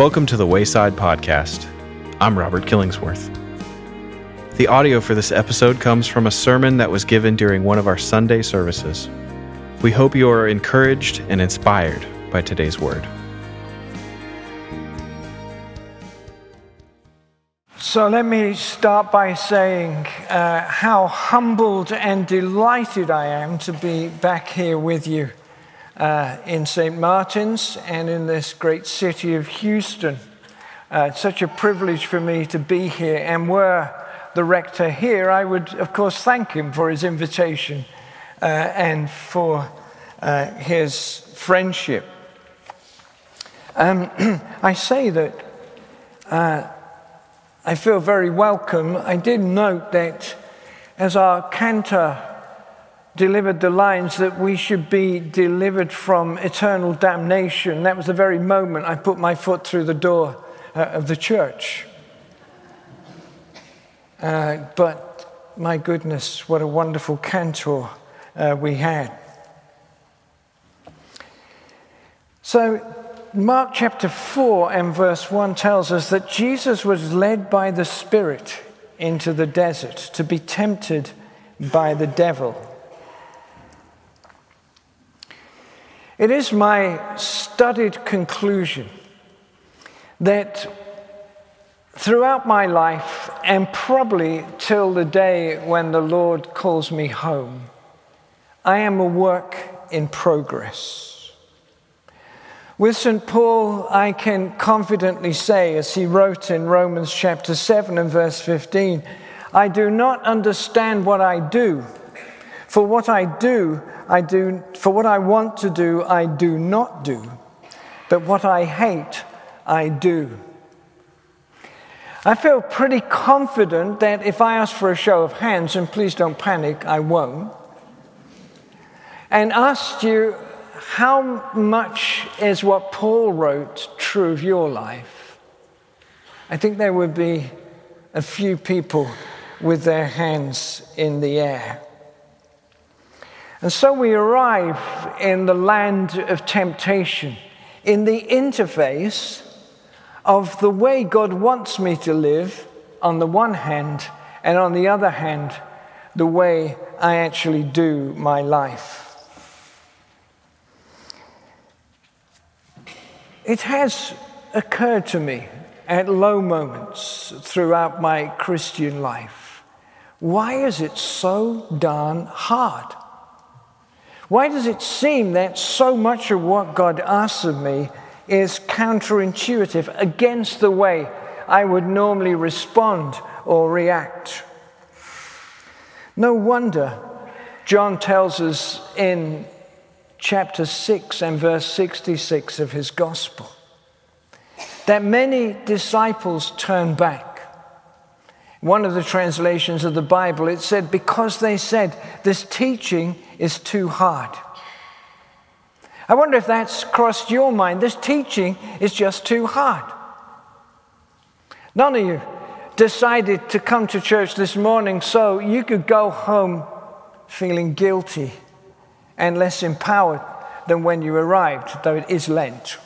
Welcome to the Wayside Podcast. I'm Robert Killingsworth. The audio for this episode comes from a sermon that was given during one of our Sunday services. We hope you are encouraged and inspired by today's word. So let me start by saying uh, how humbled and delighted I am to be back here with you uh, in St. Martin's and in this great city of Houston. Uh, it's such a privilege for me to be here, and were the rector here, I would, of course, thank him for his invitation uh, and for uh, his friendship. Um, I say that uh, I feel very welcome. I did note that as our cantor delivered the lines that we should be delivered from eternal damnation, that was the very moment I put my foot through the door uh, of the church. Uh, but my goodness, what a wonderful cantor uh, we had. So, Mark chapter 4 and verse 1 tells us that Jesus was led by the Spirit into the desert to be tempted by the devil. It is my studied conclusion that throughout my life, and probably till the day when the Lord calls me home, I am a work in progress. With St. Paul, I can confidently say, as he wrote in Romans chapter 7 and verse 15, I do not understand what I do. For what I do, I do, for what I want to do, I do not do. But what I hate, I do. I feel pretty confident that if I ask for a show of hands, and please don't panic, I won't, and asked you, how much is what Paul wrote true of your life? I think there would be a few people with their hands in the air. And so we arrive in the land of temptation, in the interface of the way God wants me to live on the one hand, and on the other hand, the way I actually do my life. It has occurred to me at low moments throughout my Christian life why is it so darn hard? Why does it seem that so much of what God asks of me is counterintuitive, against the way I would normally respond or react? No wonder John tells us in chapter 6 and verse 66 of his gospel. That many disciples turn back. One of the translations of the Bible, it said, because they said, this teaching is too hard. I wonder if that's crossed your mind. This teaching is just too hard. None of you decided to come to church this morning so you could go home feeling guilty and less empowered than when you arrived, though it is Lent.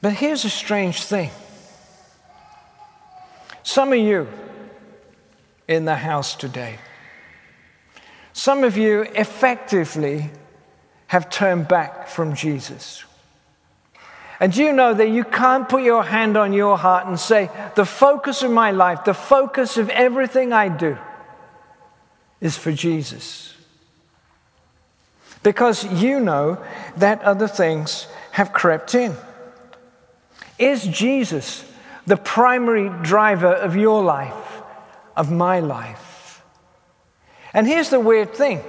But here's a strange thing. Some of you in the house today, some of you effectively have turned back from Jesus. And you know that you can't put your hand on your heart and say, the focus of my life, the focus of everything I do is for Jesus. Because you know that other things have crept in. Is Jesus the primary driver of your life, of my life? And here's the weird thing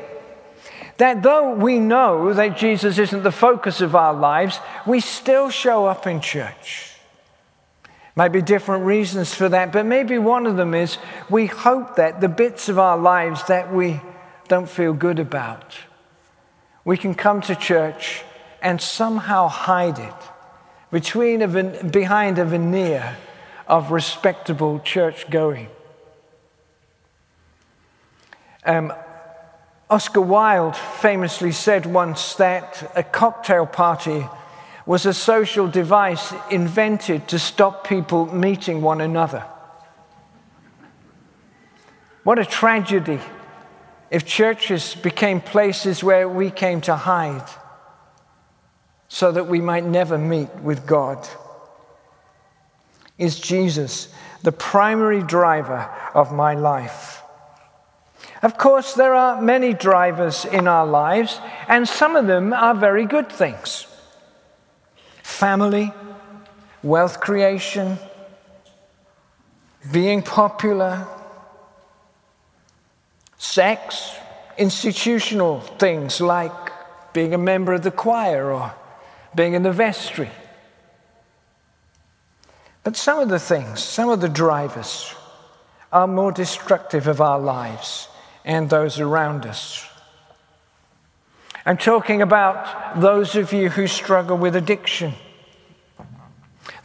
that though we know that Jesus isn't the focus of our lives, we still show up in church. Might be different reasons for that, but maybe one of them is we hope that the bits of our lives that we don't feel good about, we can come to church and somehow hide it between a, behind a veneer of respectable church going. Um, Oscar Wilde famously said once that a cocktail party was a social device invented to stop people meeting one another. What a tragedy if churches became places where we came to hide so that we might never meet with God. Is Jesus the primary driver of my life? Of course, there are many drivers in our lives, and some of them are very good things family, wealth creation, being popular, sex, institutional things like being a member of the choir or being in the vestry. But some of the things, some of the drivers, are more destructive of our lives and those around us. I'm talking about those of you who struggle with addiction,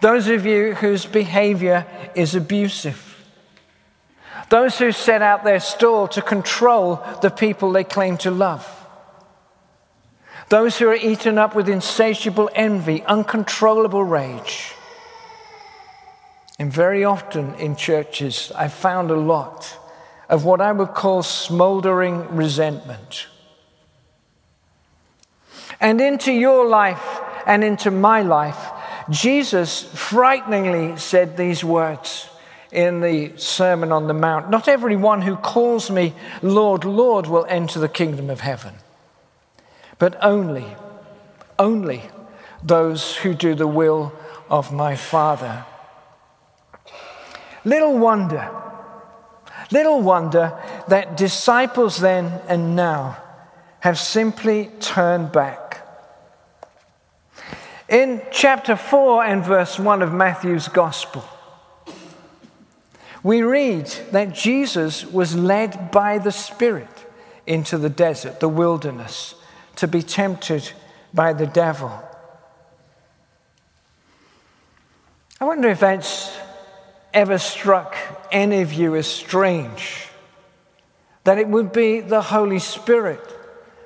those of you whose behavior is abusive, those who set out their stall to control the people they claim to love. Those who are eaten up with insatiable envy, uncontrollable rage. And very often in churches, I've found a lot of what I would call smoldering resentment. And into your life and into my life, Jesus frighteningly said these words in the Sermon on the Mount Not everyone who calls me Lord, Lord will enter the kingdom of heaven but only, only those who do the will of my Father. Little wonder, little wonder that disciples then and now have simply turned back. In chapter 4 and verse 1 of Matthew's Gospel, we read that Jesus was led by the Spirit into the desert, the wilderness, to be tempted by the devil. I wonder if that's ever struck any of you as strange that it would be the Holy Spirit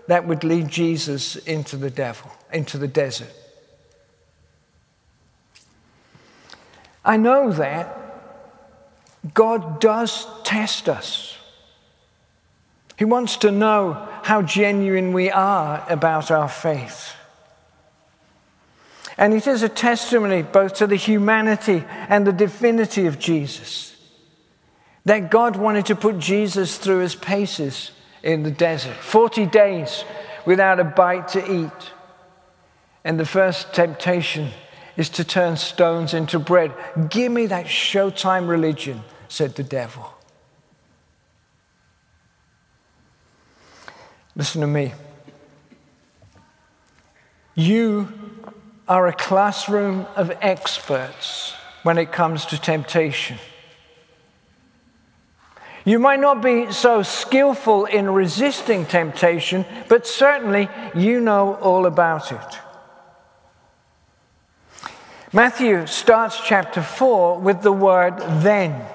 that would lead Jesus into the devil, into the desert. I know that God does test us. He wants to know how genuine we are about our faith. And it is a testimony both to the humanity and the divinity of Jesus that God wanted to put Jesus through his paces in the desert 40 days without a bite to eat. And the first temptation is to turn stones into bread. Give me that showtime religion, said the devil. Listen to me. You are a classroom of experts when it comes to temptation. You might not be so skillful in resisting temptation, but certainly you know all about it. Matthew starts chapter 4 with the word then.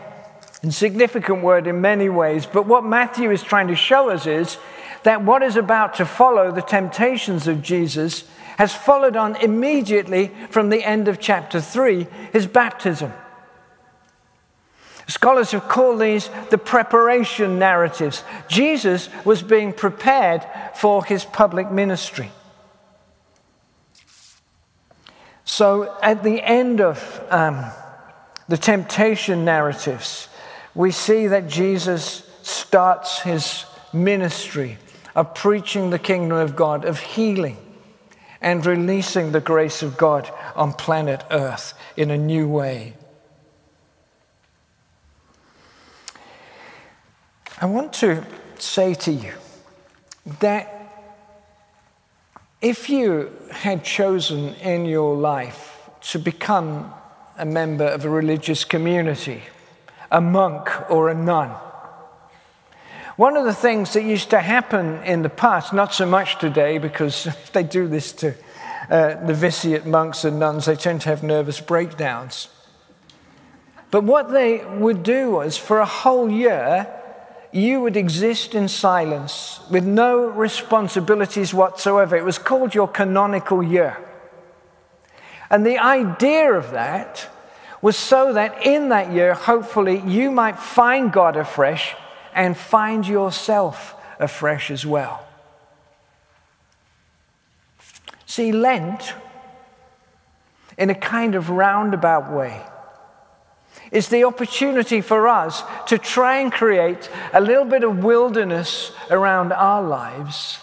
Significant word in many ways, but what Matthew is trying to show us is that what is about to follow, the temptations of Jesus, has followed on immediately from the end of chapter 3, his baptism. Scholars have called these the preparation narratives. Jesus was being prepared for his public ministry. So, at the end of um, the temptation narratives, we see that Jesus starts his ministry of preaching the kingdom of God, of healing and releasing the grace of God on planet Earth in a new way. I want to say to you that if you had chosen in your life to become a member of a religious community, a monk or a nun, one of the things that used to happen in the past, not so much today because they do this to uh, novitiate monks and nuns, they tend to have nervous breakdowns. But what they would do was for a whole year, you would exist in silence with no responsibilities whatsoever. It was called your canonical year. And the idea of that was so that in that year, hopefully, you might find God afresh and find yourself afresh as well. See, Lent, in a kind of roundabout way, is the opportunity for us to try and create a little bit of wilderness around our lives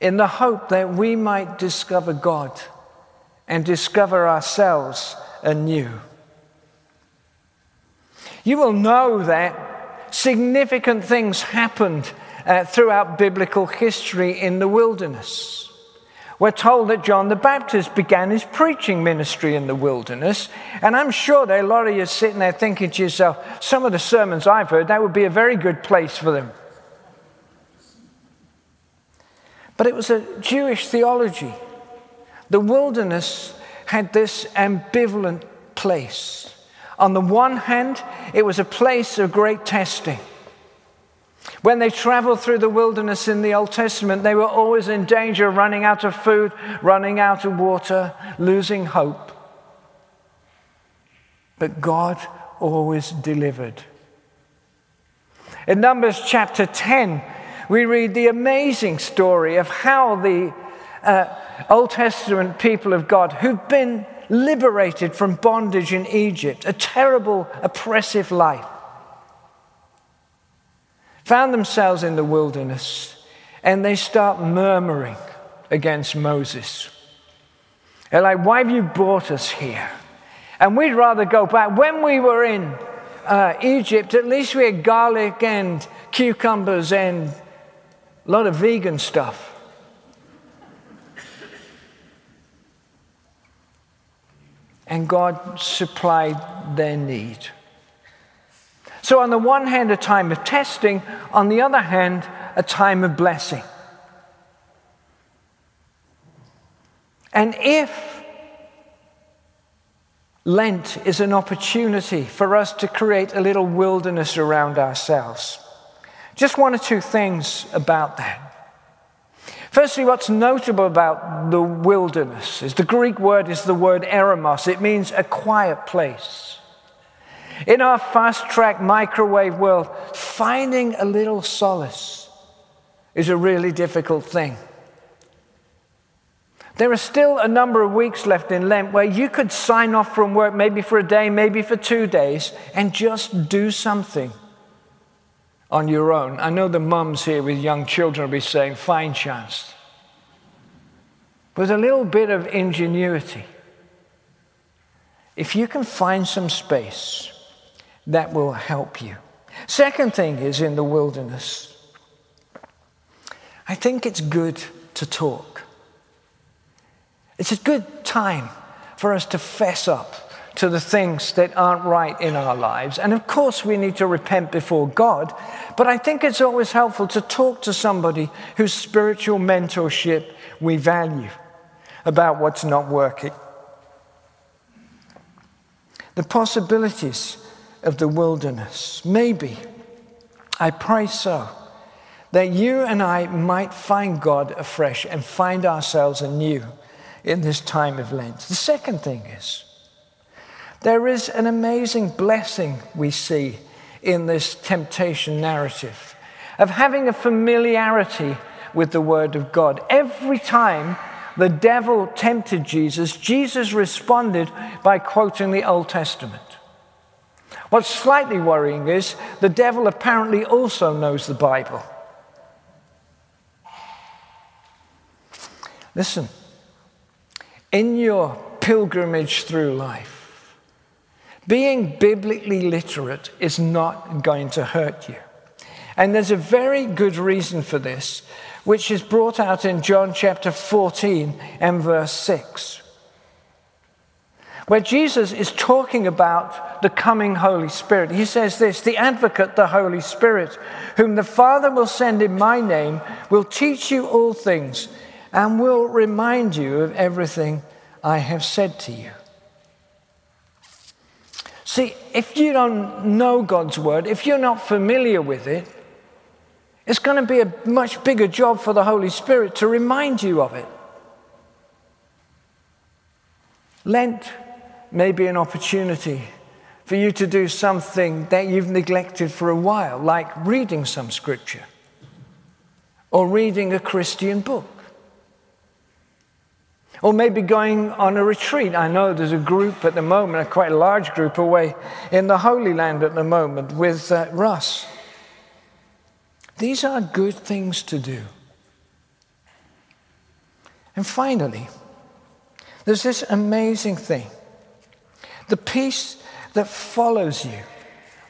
in the hope that we might discover God and discover ourselves anew. You will know that significant things happened uh, throughout biblical history in the wilderness. We're told that John the Baptist began his preaching ministry in the wilderness. And I'm sure that a lot of you sitting there thinking to yourself, some of the sermons I've heard, that would be a very good place for them. But it was a Jewish theology. The wilderness had this ambivalent place. On the one hand, it was a place of great testing. When they traveled through the wilderness in the Old Testament, they were always in danger of running out of food, running out of water, losing hope. But God always delivered. In Numbers chapter 10, we read the amazing story of how the uh, Old Testament people of God, who've been liberated from bondage in Egypt, a terrible, oppressive life, found themselves in the wilderness and they start murmuring against Moses. They're like, Why have you brought us here? And we'd rather go back. When we were in uh, Egypt, at least we had garlic and cucumbers and a lot of vegan stuff. And God supplied their need. So, on the one hand, a time of testing, on the other hand, a time of blessing. And if Lent is an opportunity for us to create a little wilderness around ourselves, just one or two things about that. Firstly, what's notable about the wilderness is the Greek word is the word eremos. It means a quiet place. In our fast track microwave world, finding a little solace is a really difficult thing. There are still a number of weeks left in Lent where you could sign off from work, maybe for a day, maybe for two days, and just do something on your own. I know the mums here with young children will be saying, fine chance. With a little bit of ingenuity, if you can find some space, that will help you. Second thing is in the wilderness. I think it's good to talk. It's a good time for us to fess up to the things that aren't right in our lives. And of course, we need to repent before God, but I think it's always helpful to talk to somebody whose spiritual mentorship we value about what's not working. The possibilities of the wilderness. Maybe, I pray so, that you and I might find God afresh and find ourselves anew in this time of Lent. The second thing is, there is an amazing blessing we see in this temptation narrative of having a familiarity with the Word of God. Every time the devil tempted Jesus, Jesus responded by quoting the Old Testament. What's slightly worrying is the devil apparently also knows the Bible. Listen, in your pilgrimage through life, being biblically literate is not going to hurt you. And there's a very good reason for this, which is brought out in John chapter 14 and verse 6 where Jesus is talking about the coming Holy Spirit. He says this The advocate, the Holy Spirit, whom the Father will send in my name, will teach you all things and will remind you of everything I have said to you. See, if you don't know God's word, if you're not familiar with it, it's going to be a much bigger job for the Holy Spirit to remind you of it. Lent may be an opportunity for you to do something that you've neglected for a while, like reading some scripture or reading a Christian book. Or maybe going on a retreat. I know there's a group at the moment, a quite large group away in the Holy Land at the moment with uh, Russ. These are good things to do. And finally, there's this amazing thing the peace that follows you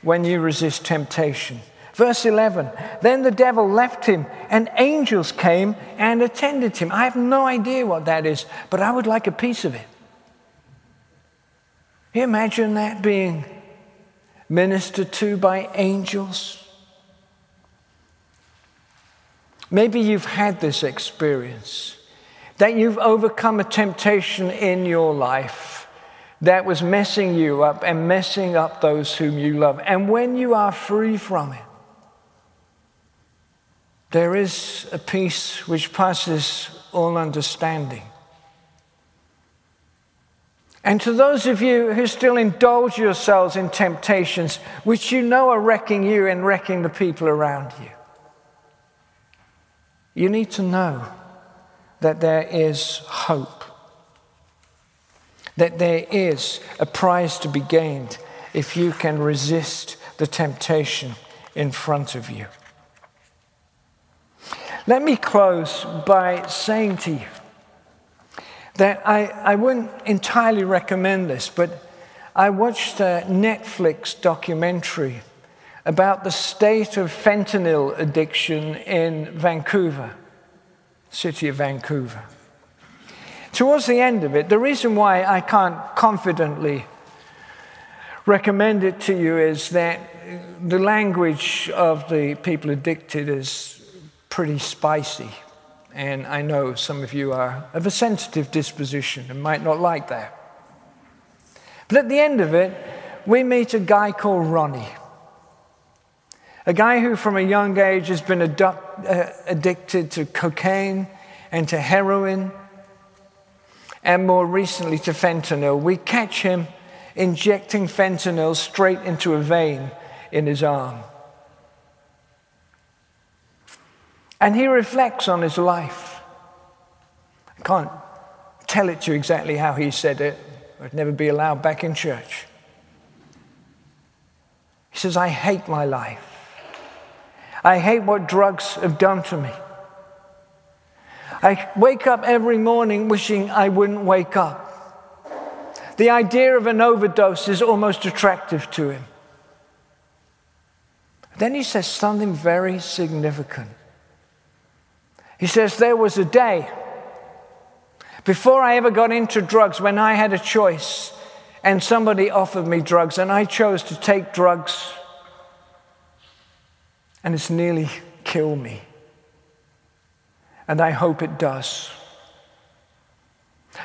when you resist temptation. Verse 11 Then the devil left him, and angels came and attended him. I have no idea what that is, but I would like a piece of it. You imagine that being ministered to by angels? Maybe you've had this experience that you've overcome a temptation in your life that was messing you up and messing up those whom you love. And when you are free from it, there is a peace which passes all understanding. And to those of you who still indulge yourselves in temptations which you know are wrecking you and wrecking the people around you, you need to know that there is hope, that there is a prize to be gained if you can resist the temptation in front of you. Let me close by saying to you that I, I wouldn't entirely recommend this, but I watched a Netflix documentary about the state of fentanyl addiction in Vancouver, city of Vancouver. Towards the end of it, the reason why I can't confidently recommend it to you is that the language of the people addicted is pretty spicy. And I know some of you are of a sensitive disposition and might not like that. But at the end of it, we meet a guy called Ronnie. A guy who, from a young age, has been uh, addicted to cocaine and to heroin, and more recently to fentanyl. We catch him injecting fentanyl straight into a vein in his arm. And he reflects on his life. I can't tell it to you exactly how he said it, I'd never be allowed back in church. He says, I hate my life. I hate what drugs have done to me. I wake up every morning wishing I wouldn't wake up. The idea of an overdose is almost attractive to him. Then he says something very significant. He says, There was a day before I ever got into drugs when I had a choice and somebody offered me drugs and I chose to take drugs and it's nearly killed me. And I hope it does.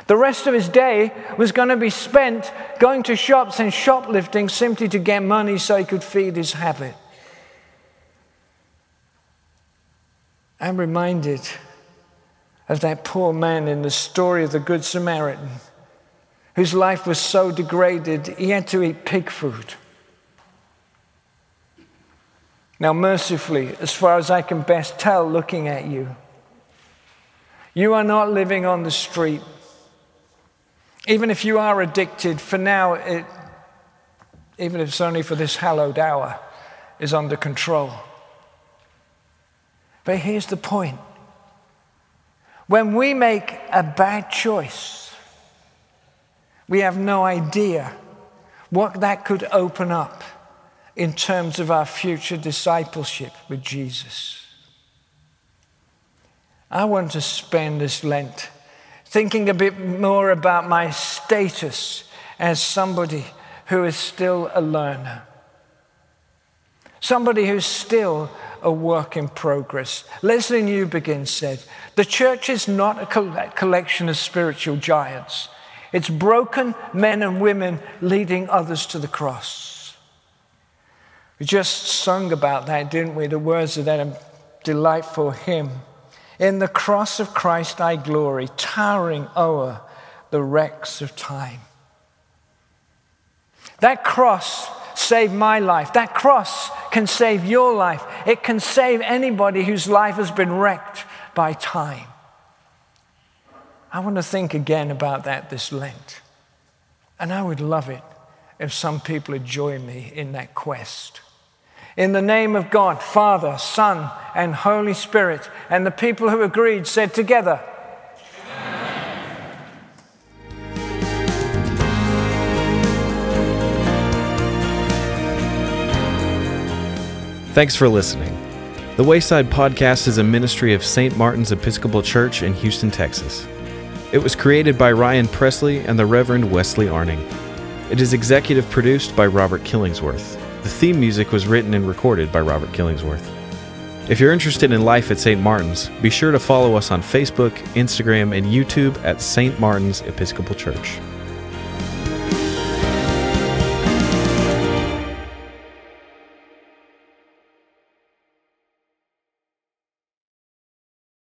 The rest of his day was going to be spent going to shops and shoplifting simply to get money so he could feed his habit. I'm reminded of that poor man in the story of the Good Samaritan, whose life was so degraded he had to eat pig food. Now, mercifully, as far as I can best tell looking at you, you are not living on the street. Even if you are addicted, for now, it, even if it's only for this hallowed hour, is under control. But here's the point when we make a bad choice, we have no idea what that could open up in terms of our future discipleship with Jesus. I want to spend this Lent thinking a bit more about my status as somebody who is still a learner, somebody who's still a work in progress. Lesslie Newbigin said, The church is not a collection of spiritual giants, it's broken men and women leading others to the cross. We just sung about that, didn't we? The words of that delightful hymn. In the cross of Christ I glory, towering o'er the wrecks of time. That cross saved my life. That cross can save your life. It can save anybody whose life has been wrecked by time. I want to think again about that this Lent. And I would love it if some people would join me in that quest. In the name of God, Father, Son, and Holy Spirit, and the people who agreed said together, Thanks for listening. The Wayside Podcast is a ministry of St. Martin's Episcopal Church in Houston, Texas. It was created by Ryan Presley and the Reverend Wesley Arning. It is executive produced by Robert Killingsworth. The theme music was written and recorded by Robert Killingsworth. If you're interested in life at St. Martin's, be sure to follow us on Facebook, Instagram, and YouTube at St. Martin's Episcopal Church.